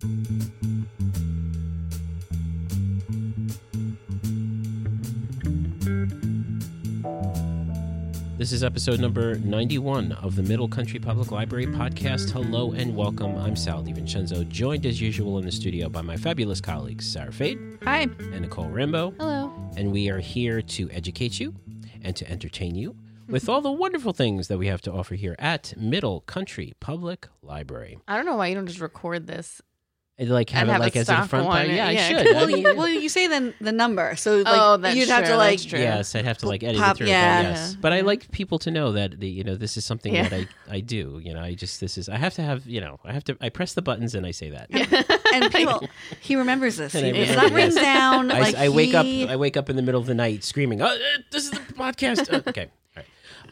This is episode number 91 of the Middle Country Public Library podcast. Hello and welcome. I'm Sal DiVincenzo, joined as usual in the studio by my fabulous colleagues, Sarah Fade Hi. and Nicole Rambo. Hello. And we are here to educate you and to entertain you with all the wonderful things that we have to offer here at Middle Country Public Library. I don't know why you don't just record this. And like have And it have a like as a stock front one, part. Yeah, I should. Well, you, well, you say the the number, so like Oh, that's you'd have true, to like that's true. Yes, I'd have to like edit Pop- it through. yeah. but yes, Yeah. but I like people to know that the you know this is something Yeah. that I I do. You know, I just this is I have to have you know I have to I press the buttons and I say that. and people. He remembers this. And I it's remember not written this. down. I, like I wake up I wake up in the middle of the night screaming, "Oh, uh, this is the podcast." Uh, okay, all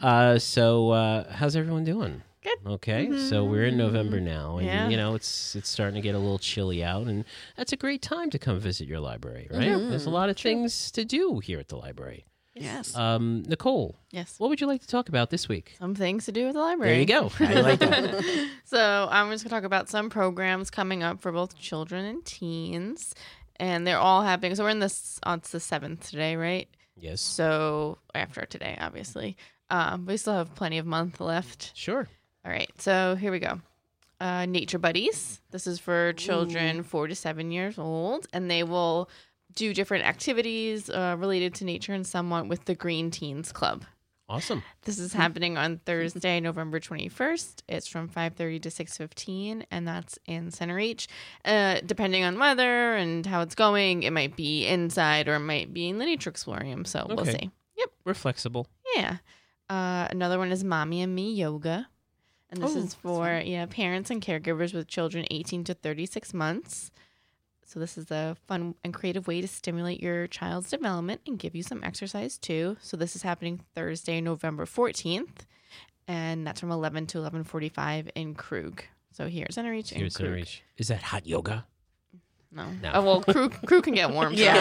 right. Uh, so uh, how's everyone doing? Good. Okay, so we're in November now, and Yeah. you know it's it's starting to get a little chilly out, and that's a great time to come visit your library, right? There's a lot of things to do here at the library. Yes. Um, Nicole, Yes. what would you like to talk about this week? Some things to do with the library. There you go. I like that. so I'm just going to talk about some programs coming up for both children and teens. And they're all happening. So we're in this, on it's the 7th today, right? Yes, So after today, obviously. Um, we still have plenty of month left. sure. All right, so here we go. Uh, Nature Buddies. This is for children four to seven years old, and they will do different activities uh, related to nature and somewhat with the Green Teens Club. Awesome. This is happening on Thursday, November 21st. It's from 5:30 to 6:15 and that's in Centereach. Uh, depending on weather and how it's going, it might be inside or it might be in the Nature Explorium, so we'll see. Yep. We're flexible. Yeah. Uh, another one is Mommy and Me Yoga. And this Oh, is for yeah, parents and caregivers with children 18 to 36 months. So this is a fun and creative way to stimulate your child's development and give you some exercise too. So this is happening Thursday, November 14th, and that's from 11 to 11:45 in Krug. So here's in Here's Krug. Is that hot yoga? No. No. Oh, well, crew Krug can get warm. So Yeah.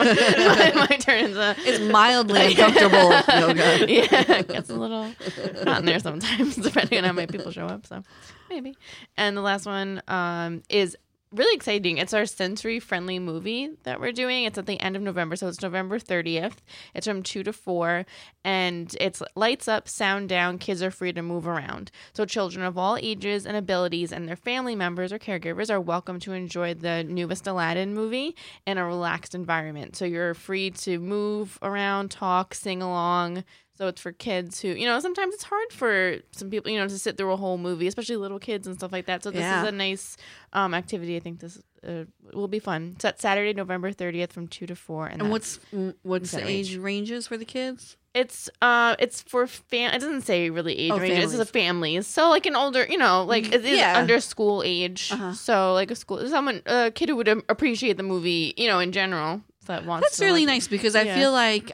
I don't my, my turn is uh, it's mildly uncomfortable yoga. yeah, it gets a little hot in there sometimes, depending on how many people show up. So maybe. And the last one um, is really exciting. It's our sensory friendly movie that we're doing. It's at the end of November, so it's November 30th. It's from 2 to 4, and it's lights up, sound down, kids are free to move around. So children of all ages and abilities and their family members or caregivers are welcome to enjoy the newest Aladdin movie in a relaxed environment. So you're free to move around, talk, sing along. So it's for kids who, you know, sometimes it's hard for some people, you know, to sit through a whole movie, especially little kids and stuff like that. So this Yeah. is a nice um, activity. I think this uh, will be fun. It's at Saturday, November 30th from 2 to 4. And, And what's mm, what's the age ranges for the kids? it's uh it's for fam it doesn't say really age Oh, range it's a families. families so like an older you know like it is Yeah. under school age Uh-huh. so like a school someone a kid who would um, appreciate the movie you know in general that wants That's really like- nice because I feel like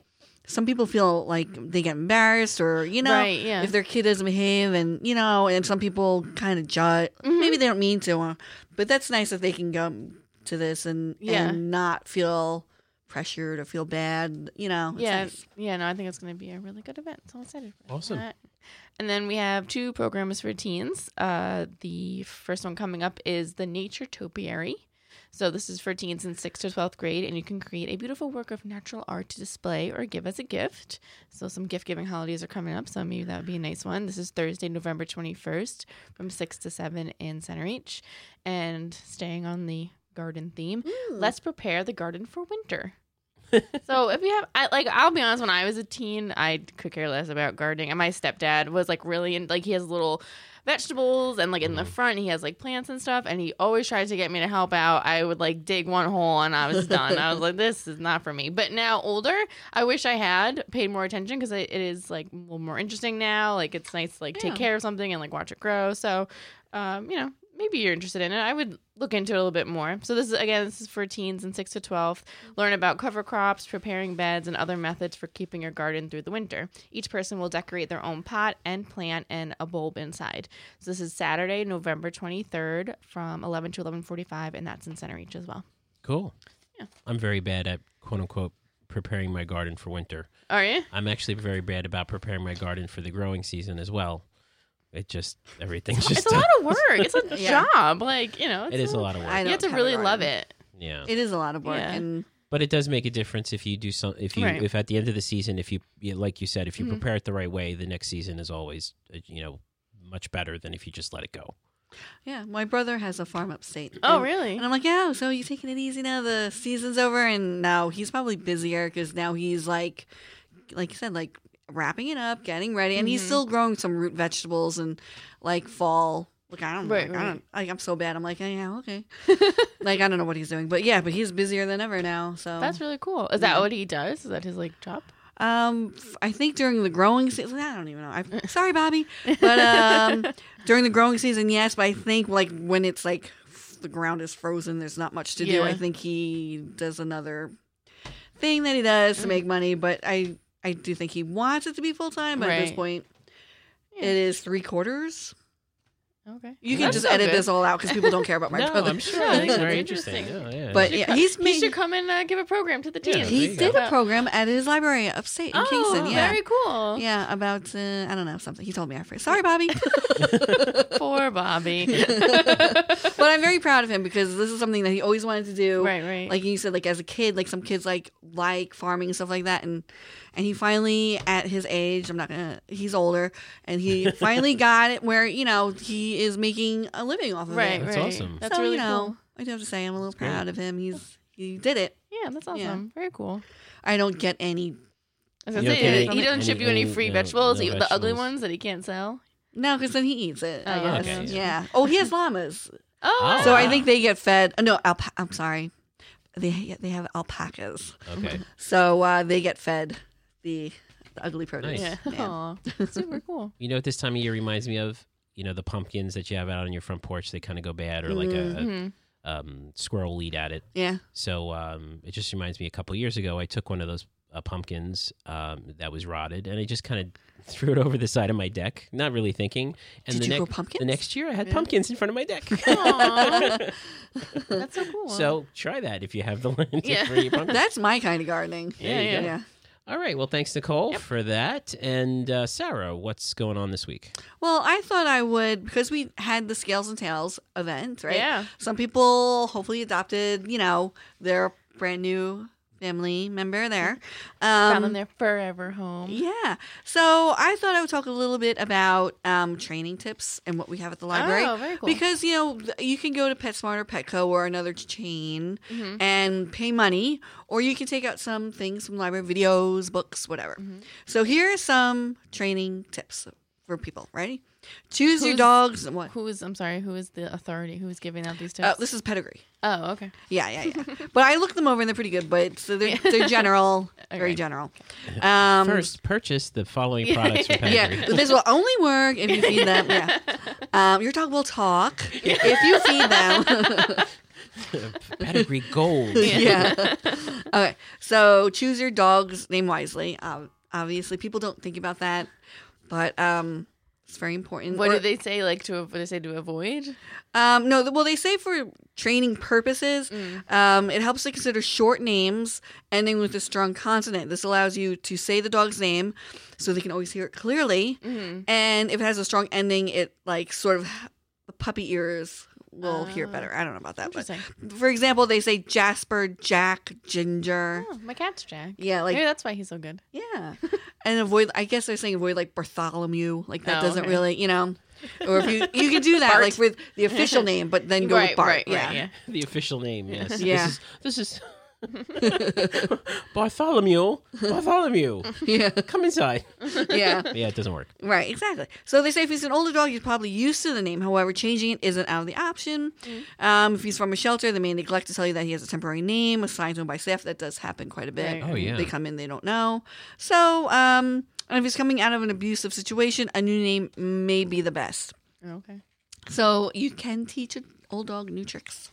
some people feel like they get embarrassed or you know Right, yeah. if their kid doesn't behave and you know and some people kind of judge Mm-hmm. maybe they don't mean to uh, but that's nice that they can go to this and Yeah. and not feel pressured or feel bad you know it's yeah nice. yeah no i think it's going to be a really good event so i'm excited for Awesome. that. and then we have two programs for teens uh the first one coming up is the nature topiary so this is for teens in 6th to 12th grade and you can create a beautiful work of natural art to display or give as a gift so some gift giving holidays are coming up so maybe that would be a nice one this is thursday november 21st from 6 to 7 in Centereach and staying on the garden theme let's prepare the garden for winter so if you have, I like, I'll be honest. When I was a teen, I could care less about gardening. And my stepdad was like really in, like he has little vegetables and like in the front he has like plants and stuff. And he always tries to get me to help out. I would like dig one hole and I was done. I was like, this is not for me. But now older, I wish I had paid more attention because it, it is like a little more interesting now. Like it's nice to like take care of something and like watch it grow. So, um, you know, maybe you're interested in it. I would look into it a little bit more. So this is again, this is for teens and six to twelve. Learn about cover crops, preparing beds, and other methods for keeping your garden through the winter. Each person will decorate their own pot and plant and a bulb inside. So this is Saturday, November twenty third, from eleven to eleven forty five, and that's in Centereach as well. Cool. Yeah. I'm very bad at quote unquote preparing my garden for winter. Are you? I'm actually very bad about preparing my garden for the growing season as well. It just everything's just It's a lot of work. It's a Yeah. job. Like you know, it's it is a lot of work. I You have don't to have really it love it. yeah. It is a lot of work, Yeah. and But it does make a difference if you do some. If you, Right. if at the end of the season, if you, you- like you said, if you Mhm. prepare it the right way, the next season is always, uh, you know, much better than if you just let it go. yeah, my brother has a farm upstate. Oh and, really? And I'm like, yeah, so you taking it easy now? The season's over, and now he's probably busier because now he's like, like you said, like wrapping it up, getting ready, and he's Mhm. still growing some root vegetables and like fall. Like I don't, Right, like, I don't, like I'm so bad. I'm like, yeah, okay. like I don't know what he's doing, but yeah, but he's busier than ever now. So That's really cool. Is that Yeah. what he does? Is that his like job? Um, I think during the growing season, I don't even know. I'm sorry, Bobby, but um, during the growing season, yes. But I think like when it's like f- the ground is frozen, there's not much to do. I think he does another thing that he does to Mm. make money. But I, I do think he wants it to be full time. But at this Right. point, Yeah. it is three quarters. Okay. You can That's just so edit good. this all out because people don't care about my no, brother. I'm sure. No, I I think think it's very interesting. interesting. Yeah, yeah. But You yeah, he's co- made. He should come and uh, give a program to the Yeah, teens. there he did go. a program at his library upstate in oh, Kingston. Yeah. very cool. Yeah, about uh, I don't know something. He told me after. Sorry, Bobby. Poor Bobby. but I'm very proud of him because this is something that he always wanted to do. right, right. Like you said, like as a kid, like some kids like like farming and stuff like that, and and he finally at his age, I'm not gonna, he's older, and he finally got it where you know he is making a living off of right, it. That's right. awesome. That's so, really you know, cool. I do have to say I'm a little great. proud of him. He's he did it. Yeah, that's awesome. Very cool. I don't get any. I was gonna You don't say, get he doesn't ship you any any- free no, vegetables, no the ugly ones that he can't sell. No, because then he eats it. I Oh, guess. okay. Yeah. Oh, he has llamas. Oh, Oh, So I think they get fed. uh, No, alpa- I'm sorry. They they have alpacas. Okay. So uh, they get fed the, the ugly produce. Nice. yeah. Aw, super cool. You know what this time of year reminds me of? You know the pumpkins that you have out on your front porch. They kind of go bad, or like a, Mhm. a um, squirrel will eat at it. Yeah. So um, it just reminds me. A couple years ago, I took one of those uh, pumpkins um, that was rotted, and I just kind of threw it over the side of my deck, not really thinking. And Did the you grow next pumpkins? the next year, I had Yeah. pumpkins in front of my deck. That's so cool. so try that if you have the land Yeah. your pumpkins. That's my kind of gardening. There Yeah, yeah. Yeah. All right. Well, thanks, Nicole, Yep. for that. And uh, Sarah, what's going on this week? Well, I thought I would because we had the Scales and Tails event, right? Yeah. Some people hopefully adopted, you know, their brand new family member there. Found them Um, their forever home. yeah. So I thought I would talk a little bit about um, training tips and what we have at the library. Oh, very cool. Because you know you can go to PetSmart or Petco or another chain Mhm. and pay money, or you can take out some things from library, videos, books, whatever. Mhm. So here are some training tips for people. Ready? Choose your Who's- dogs. What? Who is? I'm sorry. Who is the authority? Who is giving out these Oh, tips? this is pedigree. oh, okay. Yeah, yeah, yeah. but I looked them over and they're pretty good. But so they're, Yeah. they're general, very Okay. general. Um, First, purchase the following Yeah. products from Pedigree. Yeah, this will only work if you feed them. Yeah, um, your dog will talk if you feed them. Pedigree Gold. yeah. okay. So choose your dog's name wisely. Um, obviously, people don't think about that, but um, it's very important. What Or- did they say? Like to what did they say to avoid? Um, no, well, they say for training purposes, Mm. um, it helps to consider short names ending with a strong consonant. This allows you to say the dog's name so they can always hear it clearly. Mhm. And if it has a strong ending, it like sort of the puppy ears will hear Oh. better. I don't know about that, but Interesting. for example, they say Jasper, Jack, Ginger. Oh, my cat's Jack. Yeah, like Maybe that's why he's so good. yeah, and avoid. I guess they're saying avoid like Bartholomew. Like that Oh, doesn't okay. really, you know. Or if you you can do that Bart. like with the official name, but then go right, with Bart. right, yeah. right. Yeah. The official name, yes. Yeah. This is, this is Bartholomew. Bartholomew. yeah, Come inside. yeah, Yeah, it doesn't work. right, exactly. So they say if he's an older dog, he's probably used to the name. However, changing it isn't out of the option. Um, if he's from a shelter, they may neglect to tell you that he has a temporary name assigned to him by staff. That does happen quite a bit. Right. Oh, yeah. They come in, they don't know. So, um, and if he's coming out of an abusive situation, a new name may be the best. Okay. So you can teach an old dog new tricks.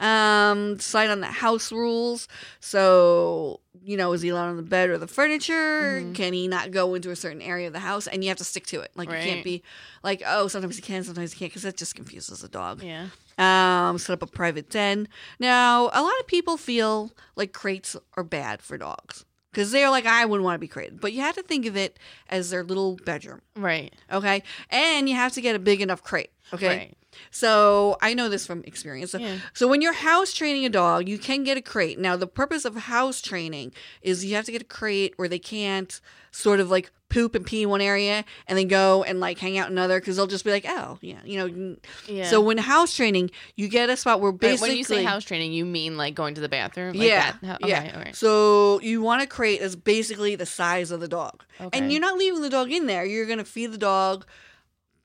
Um, decide on the house rules. So, you know, is he allowed on the bed or the furniture? Mhm. Can he not go into a certain area of the house? And you have to stick to it. Like, you can't be like, oh, sometimes he can, sometimes he can't, because that just confuses the dog. Yeah. Um, set up a private den. Now, a lot of people feel like crates are bad for dogs. Because they're like I wouldn't want to be crated, but you have to think of it as their little bedroom. Right. Okay, and you have to get a big enough crate. Okay, Right. so I know this from experience. So, Yeah. so when you're house training a dog, you can get a crate. Now the purpose of house training is you have to get a crate where they can't sort of like poop and pee in one area and then go and like hang out in another because they'll just be like, oh yeah, you know. Yeah. So when house training, you get a spot where Right, basically when you say house training, you mean like going to the bathroom? Like yeah, yeah. Okay. All right. So you want to create as basically the size of the dog, Okay. and you're not leaving the dog in there. You're gonna feed the dog,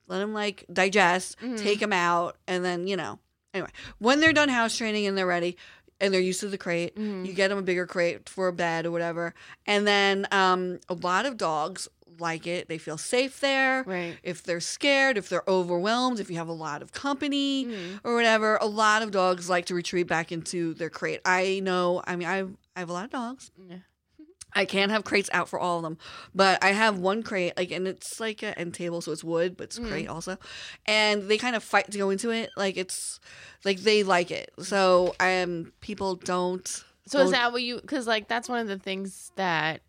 let him like digest, Mhm. take him out, and then you know. Anyway, when they're done house training and they're ready, and they're used to the crate, Mhm. you get them a bigger crate for a bed or whatever, and then um, a lot of dogs like it. They feel safe there. Right. If they're scared, if they're overwhelmed, if you have a lot of company, Mhm. or whatever. A lot of dogs like to retreat back into their crate. I know. I mean, I I have a lot of dogs. Yeah. I can't have crates out for all of them, but I have one crate, like, and it's like an end table, so it's wood, but it's Mhm. crate also, and they kind of fight to go into it. Like it's like they like it. So um, people don't. So is don't- that what you? Because like that's one of the things that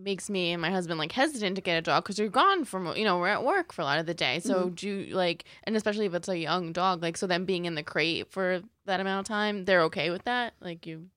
makes me and my husband like hesitant to get a dog because you're gone from you know we're at work for a lot of the day. So Mm-hmm. do you like and especially if it's a young dog like so them being in the crate for that amount of time they're okay with that like you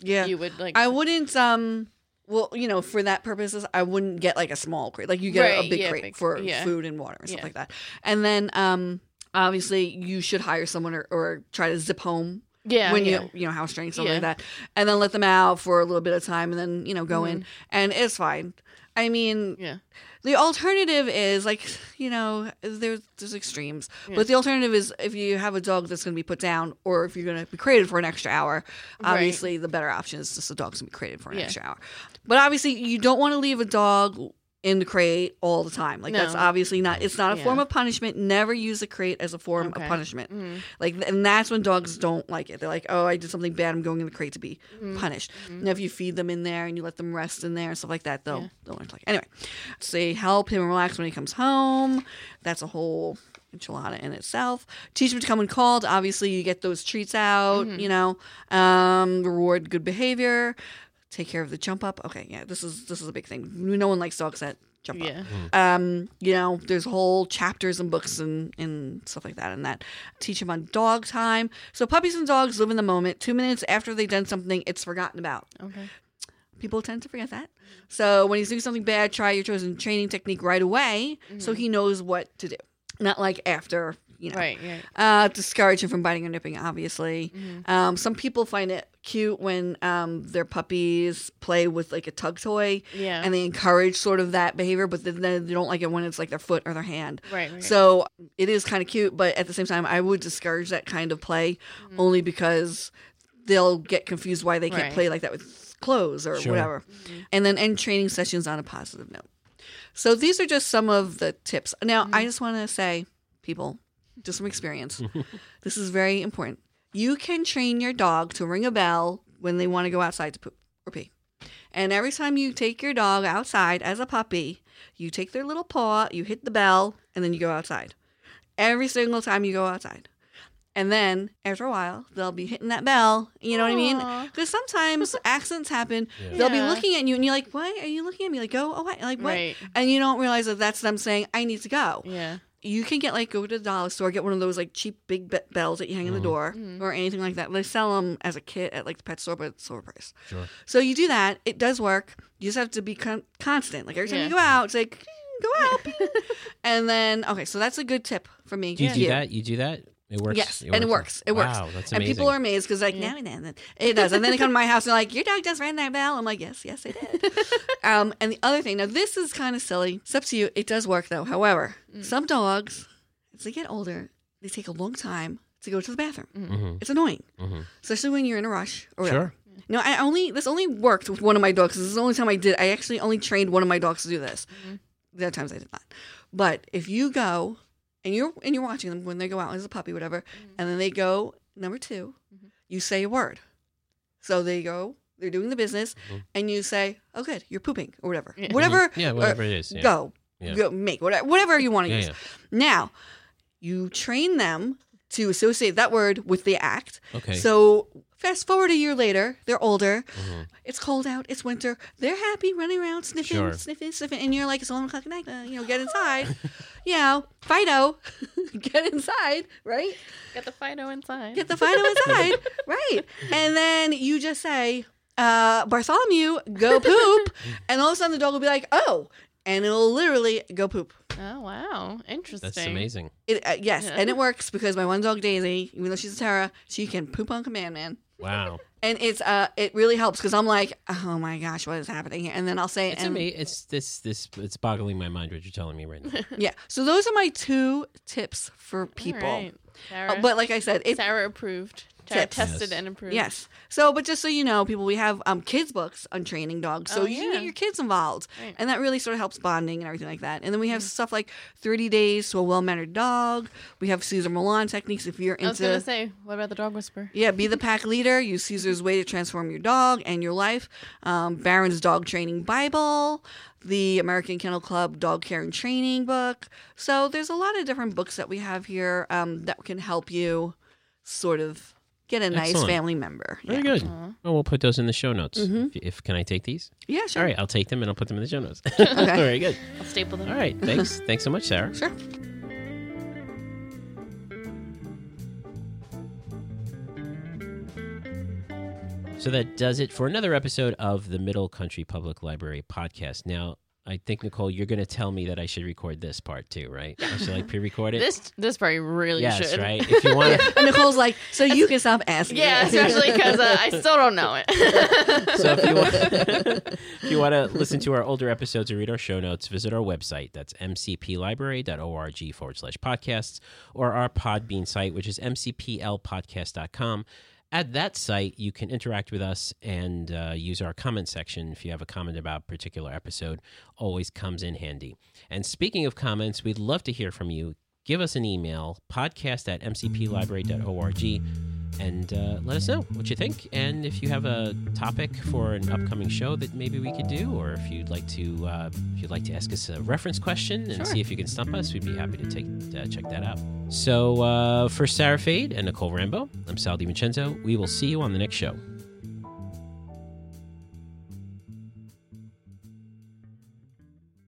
Yeah, you would like I wouldn't. Um, well, you know, for that purposes, I wouldn't get like a small crate. Like you get a- a big yeah, crate big- for yeah. food and water and stuff Yeah. like that. And then, um, obviously, you should hire someone or, or try to zip home yeah when you you know house stuff Yeah. like that, and then let them out for a little bit of time, and then you know go in, Mm-hmm. and it's fine. I mean, yeah the alternative is like you know there's there's extremes, Yeah. but the alternative is if you have a dog that's going to be put down, or if you're going to be created for an extra hour. Right. Obviously, the better option is just the dog's going to be created for an Yeah. extra hour. But obviously, you don't want to leave a dog in the crate all the time. Like that's obviously not. It's not a Yeah. form of punishment. Never use a crate as a form Okay. of punishment. Mhm. Like, and that's when dogs don't like it. They're like, "Oh, I did something bad. I'm going in the crate to be Mhm. punished." Mhm. Now, if you feed them in there and you let them rest in there and stuff like that, they'll Yeah. they'll learn to like. it. Anyway, so help him relax when he comes home. That's a whole enchilada in itself. Teach him to come when called. Obviously, you get those treats out. Mhm. You know, um, reward good behavior. Take care of the jump up. Okay, yeah, this is this is a big thing. No one likes dogs that jump up yeah um, you know, there's whole chapters and books and, and stuff like that and that teach them on dog time. So puppies and dogs live in the moment. Two minutes after they've done something, it's forgotten about. okay People tend to forget that. So when he's doing something bad, try your chosen training technique right away so he knows what to do. Not like after, you know. right right Uh, discourage him from biting or nipping, obviously. Mhm. Um, some people find it cute when um, their puppies play with like a tug toy yeah and they encourage sort of that behavior, but then they don't like it when it's like their foot or their hand. right, right. So it is kind of cute, but at the same time, I would discourage that kind of play Mm-hmm. only because they'll get confused why they can't Right. play like that with clothes or Sure. whatever. Mhm. And then end training sessions on a positive note. So these are just some of the tips. Now, Mm-hmm. I just want to say, people, just from experience, this is very important. You can train your dog to ring a bell when they want to go outside to poop or pee. And every time you take your dog outside as a puppy, you take their little paw, you hit the bell, and then you go outside. Every single time you go outside. And then after a while, they'll be hitting that bell. You know what I mean? Because sometimes accidents happen. Yeah. They'll be looking at you, and you're like, "Why are you looking at me?" Like, "Go away!" Like, what? right And you don't realize that that's them saying, "I need to go." yeah You can get like go to the dollar store, get one of those like cheap big be- bells that you hang in the Mhm. door, Mhm. or anything like that. They sell them as a kit at like the pet store, but it's overpriced. Sure. So you do that. It does work. You just have to be con- constant. Like every time Yeah. you go out, it's like go out, and then okay. So that's a good tip for me. Do you to do that? You do that? It works. Yes, and it works. It works. Wow, that's And people are amazed because like Yeah. now and then it does, and then they come to my house and they're like, "Your dog just ran that bell." I'm like, "Yes, yes, it did." um, and the other thing, now this is kind of silly. It's up to you. It does work though. However, Mm. some dogs, as they get older, they take a long time to go to the bathroom. hmm It's annoying, hmm especially when you're in a rush or whatever. Sure. No, I only this only worked with one of my dogs. This is the only time I did. I actually only trained one of my dogs to do this. Mhm. The other times I did not. But if you go and you're and you're watching them when they go out as a puppy, whatever, Mhm. and then they go number 2 Mhm. you say a word. So they go, they're doing the business, Mhm. and you say, "Oh, good, you're pooping," or whatever, Yeah. whatever. Mhm. Yeah, whatever it is. Yeah. Go, Yeah. go, make whatever, whatever you want to Yeah, use. yeah. Now, you train them to associate that word with the act. Okay. So fast forward a year later, they're older. Mhm. It's cold out. It's winter. They're happy, running around, sniffing, Sure. sniffing, sniffing, and you're like, it's eleven o'clock at night. Uh, you know, get inside. you know, Fido, get inside, right? Get the Fido inside. Get the Fido inside, right? And then you just say, uh, Bartholomew, go poop, and all of a sudden the dog will be like, oh, and it'll literally go poop. oh wow, interesting. That's amazing. It, uh, yes, Yeah. and it works because my one dog Daisy, even though she's a Tara, she can poop on command, man. Wow. And it's uh, it really helps because I'm like, oh my gosh, what is happening here? And then I'll say, It's and, ama- It's this this it's boggling my mind what you're telling me right now. yeah. So those are my two tips for people. All right. Sarah, Uh, but like I said, it Sarah approved. Sarah Tips. tested Yes. and approved. Yes. So, but just so you know, people, we have um, kids books on training dogs, so Oh, you can yeah. get your kids involved, Right. and that really sort of helps bonding and everything like that. And then we have stuff like 30 days to a well-mannered dog. We have Cesar Millan techniques if you're into. I was gonna into. say, what about the dog whisperer? Yeah, be the pack leader. Use Cesar's way to transform your dog and your life. Um, Barron's Dog Training Bible, the American Kennel Club Dog Care and Training book. So there's a lot of different books that we have here um, that can help you sort of get a nice Excellent. family member. Very Yeah. good. Aw. Oh, we'll put those in the show notes. Mhm. If, if can I take these? Yeah, sure. All right, I'll take them and I'll put them in the show notes. Very good. I'll staple them. All right, thanks. thanks so much, Sarah. Sure. So that does it for another episode of the Middle Country Public Library podcast. Now, I think Nicole, you're going to tell me that I should record this part too, right? I should like pre-record it. This this part you really yes, should. right. If you want to, And Nicole's like, so you can stop asking. Yeah, especially because uh, I still don't know it. so if you want, if you want to listen to our older episodes or read our show notes, visit our website. That's mcplibrary.org forward slash podcasts or our Podbean site, which is mcplpodcast.com. At that site, you can interact with us and uh, use our comment section. If you have a comment about a particular episode, always comes in handy. And speaking of comments, we'd love to hear from you. Give us an email, podcast at mcplibrary.org, and uh, let us know what you think. And if you have a topic for an upcoming show that maybe we could do, or if you'd like to, uh, if you'd like to ask us a reference question and Sure. see if you can stump us, we'd be happy to take uh, check that out. So uh, for Sarah Fade and Nicole Rambo, I'm Sal DiVincenzo. We will see you on the next show.